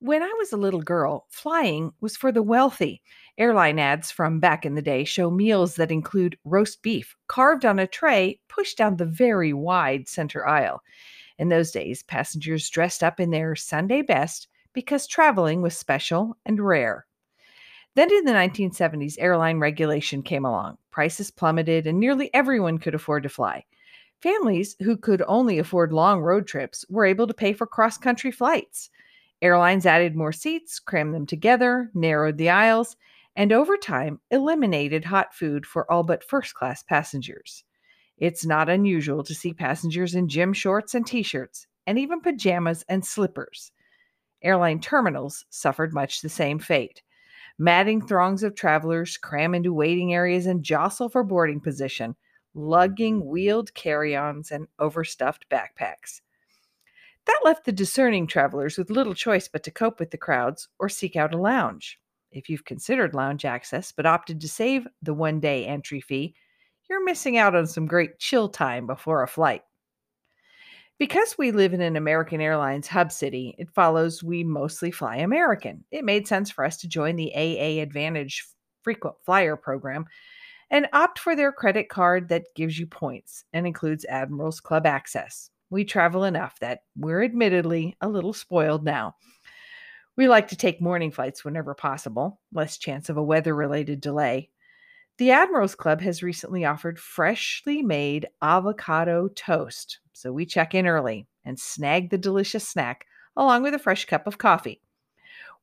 When I was a little girl, flying was for the wealthy. Airline ads from back in the day show meals that include roast beef carved on a tray pushed down the very wide center aisle. In those days, passengers dressed up in their Sunday best because traveling was special and rare. Then in the 1970s, airline regulation came along. Prices plummeted, and nearly everyone could afford to fly. Families who could only afford long road trips were able to pay for cross country flights. Airlines added more seats, crammed them together, narrowed the aisles, and over time eliminated hot food for all but first class passengers. It's not unusual to see passengers in gym shorts and t shirts, and even pajamas and slippers. Airline terminals suffered much the same fate. Madding throngs of travelers cram into waiting areas and jostle for boarding position, lugging wheeled carry ons and overstuffed backpacks. That left the discerning travelers with little choice but to cope with the crowds or seek out a lounge. If you've considered lounge access but opted to save the one day entry fee, you're missing out on some great chill time before a flight. Because we live in an American Airlines hub city, it follows we mostly fly American. It made sense for us to join the AA Advantage frequent flyer program and opt for their credit card that gives you points and includes Admirals Club access. We travel enough that we're admittedly a little spoiled now. We like to take morning flights whenever possible, less chance of a weather related delay. The Admirals Club has recently offered freshly made avocado toast, so we check in early and snag the delicious snack along with a fresh cup of coffee.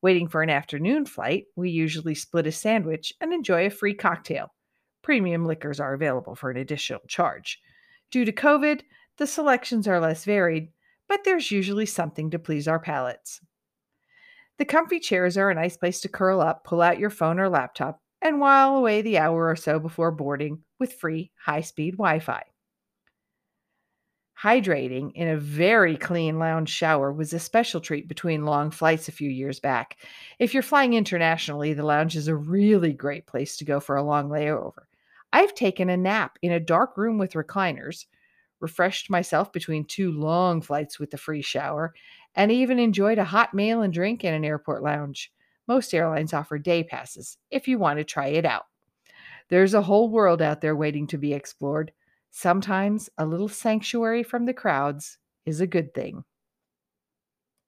Waiting for an afternoon flight, we usually split a sandwich and enjoy a free cocktail. Premium liquors are available for an additional charge. Due to COVID, the selections are less varied, but there's usually something to please our palates. The comfy chairs are a nice place to curl up, pull out your phone or laptop, and while away the hour or so before boarding with free high speed Wi Fi. Hydrating in a very clean lounge shower was a special treat between long flights a few years back. If you're flying internationally, the lounge is a really great place to go for a long layover. I've taken a nap in a dark room with recliners, refreshed myself between two long flights with a free shower, and even enjoyed a hot meal and drink in an airport lounge. Most airlines offer day passes if you want to try it out. There's a whole world out there waiting to be explored. Sometimes a little sanctuary from the crowds is a good thing.